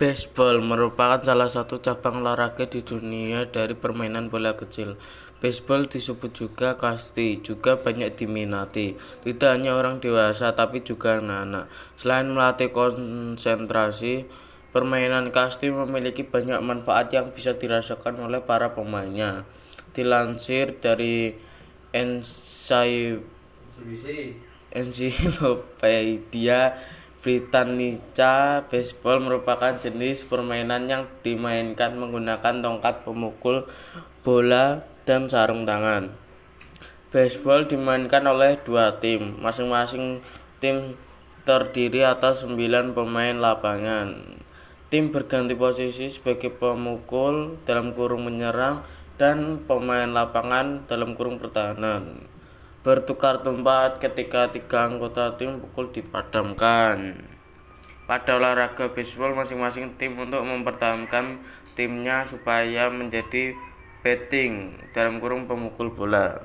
Baseball merupakan salah satu cabang olahraga di dunia dari permainan bola kecil. Baseball disebut juga kasti, juga banyak diminati. Tidak hanya orang dewasa, tapi juga anak-anak. Selain melatih konsentrasi, permainan kasti memiliki banyak manfaat yang bisa dirasakan oleh para pemainnya. Dilansir dari Encyclopedia Britannica, baseball merupakan jenis permainan yang dimainkan menggunakan tongkat pemukul bola dan sarung tangan. Baseball dimainkan oleh dua tim, masing-masing tim terdiri atas 9 pemain lapangan. Tim berganti posisi sebagai pemukul dalam kurung menyerang dan pemain lapangan dalam kurung pertahanan bertukar tempat ketika tiga anggota tim pukul dipadamkan. Pada olahraga baseball, masing-masing tim untuk mempertahankan timnya supaya menjadi batting dalam kurung pemukul bola.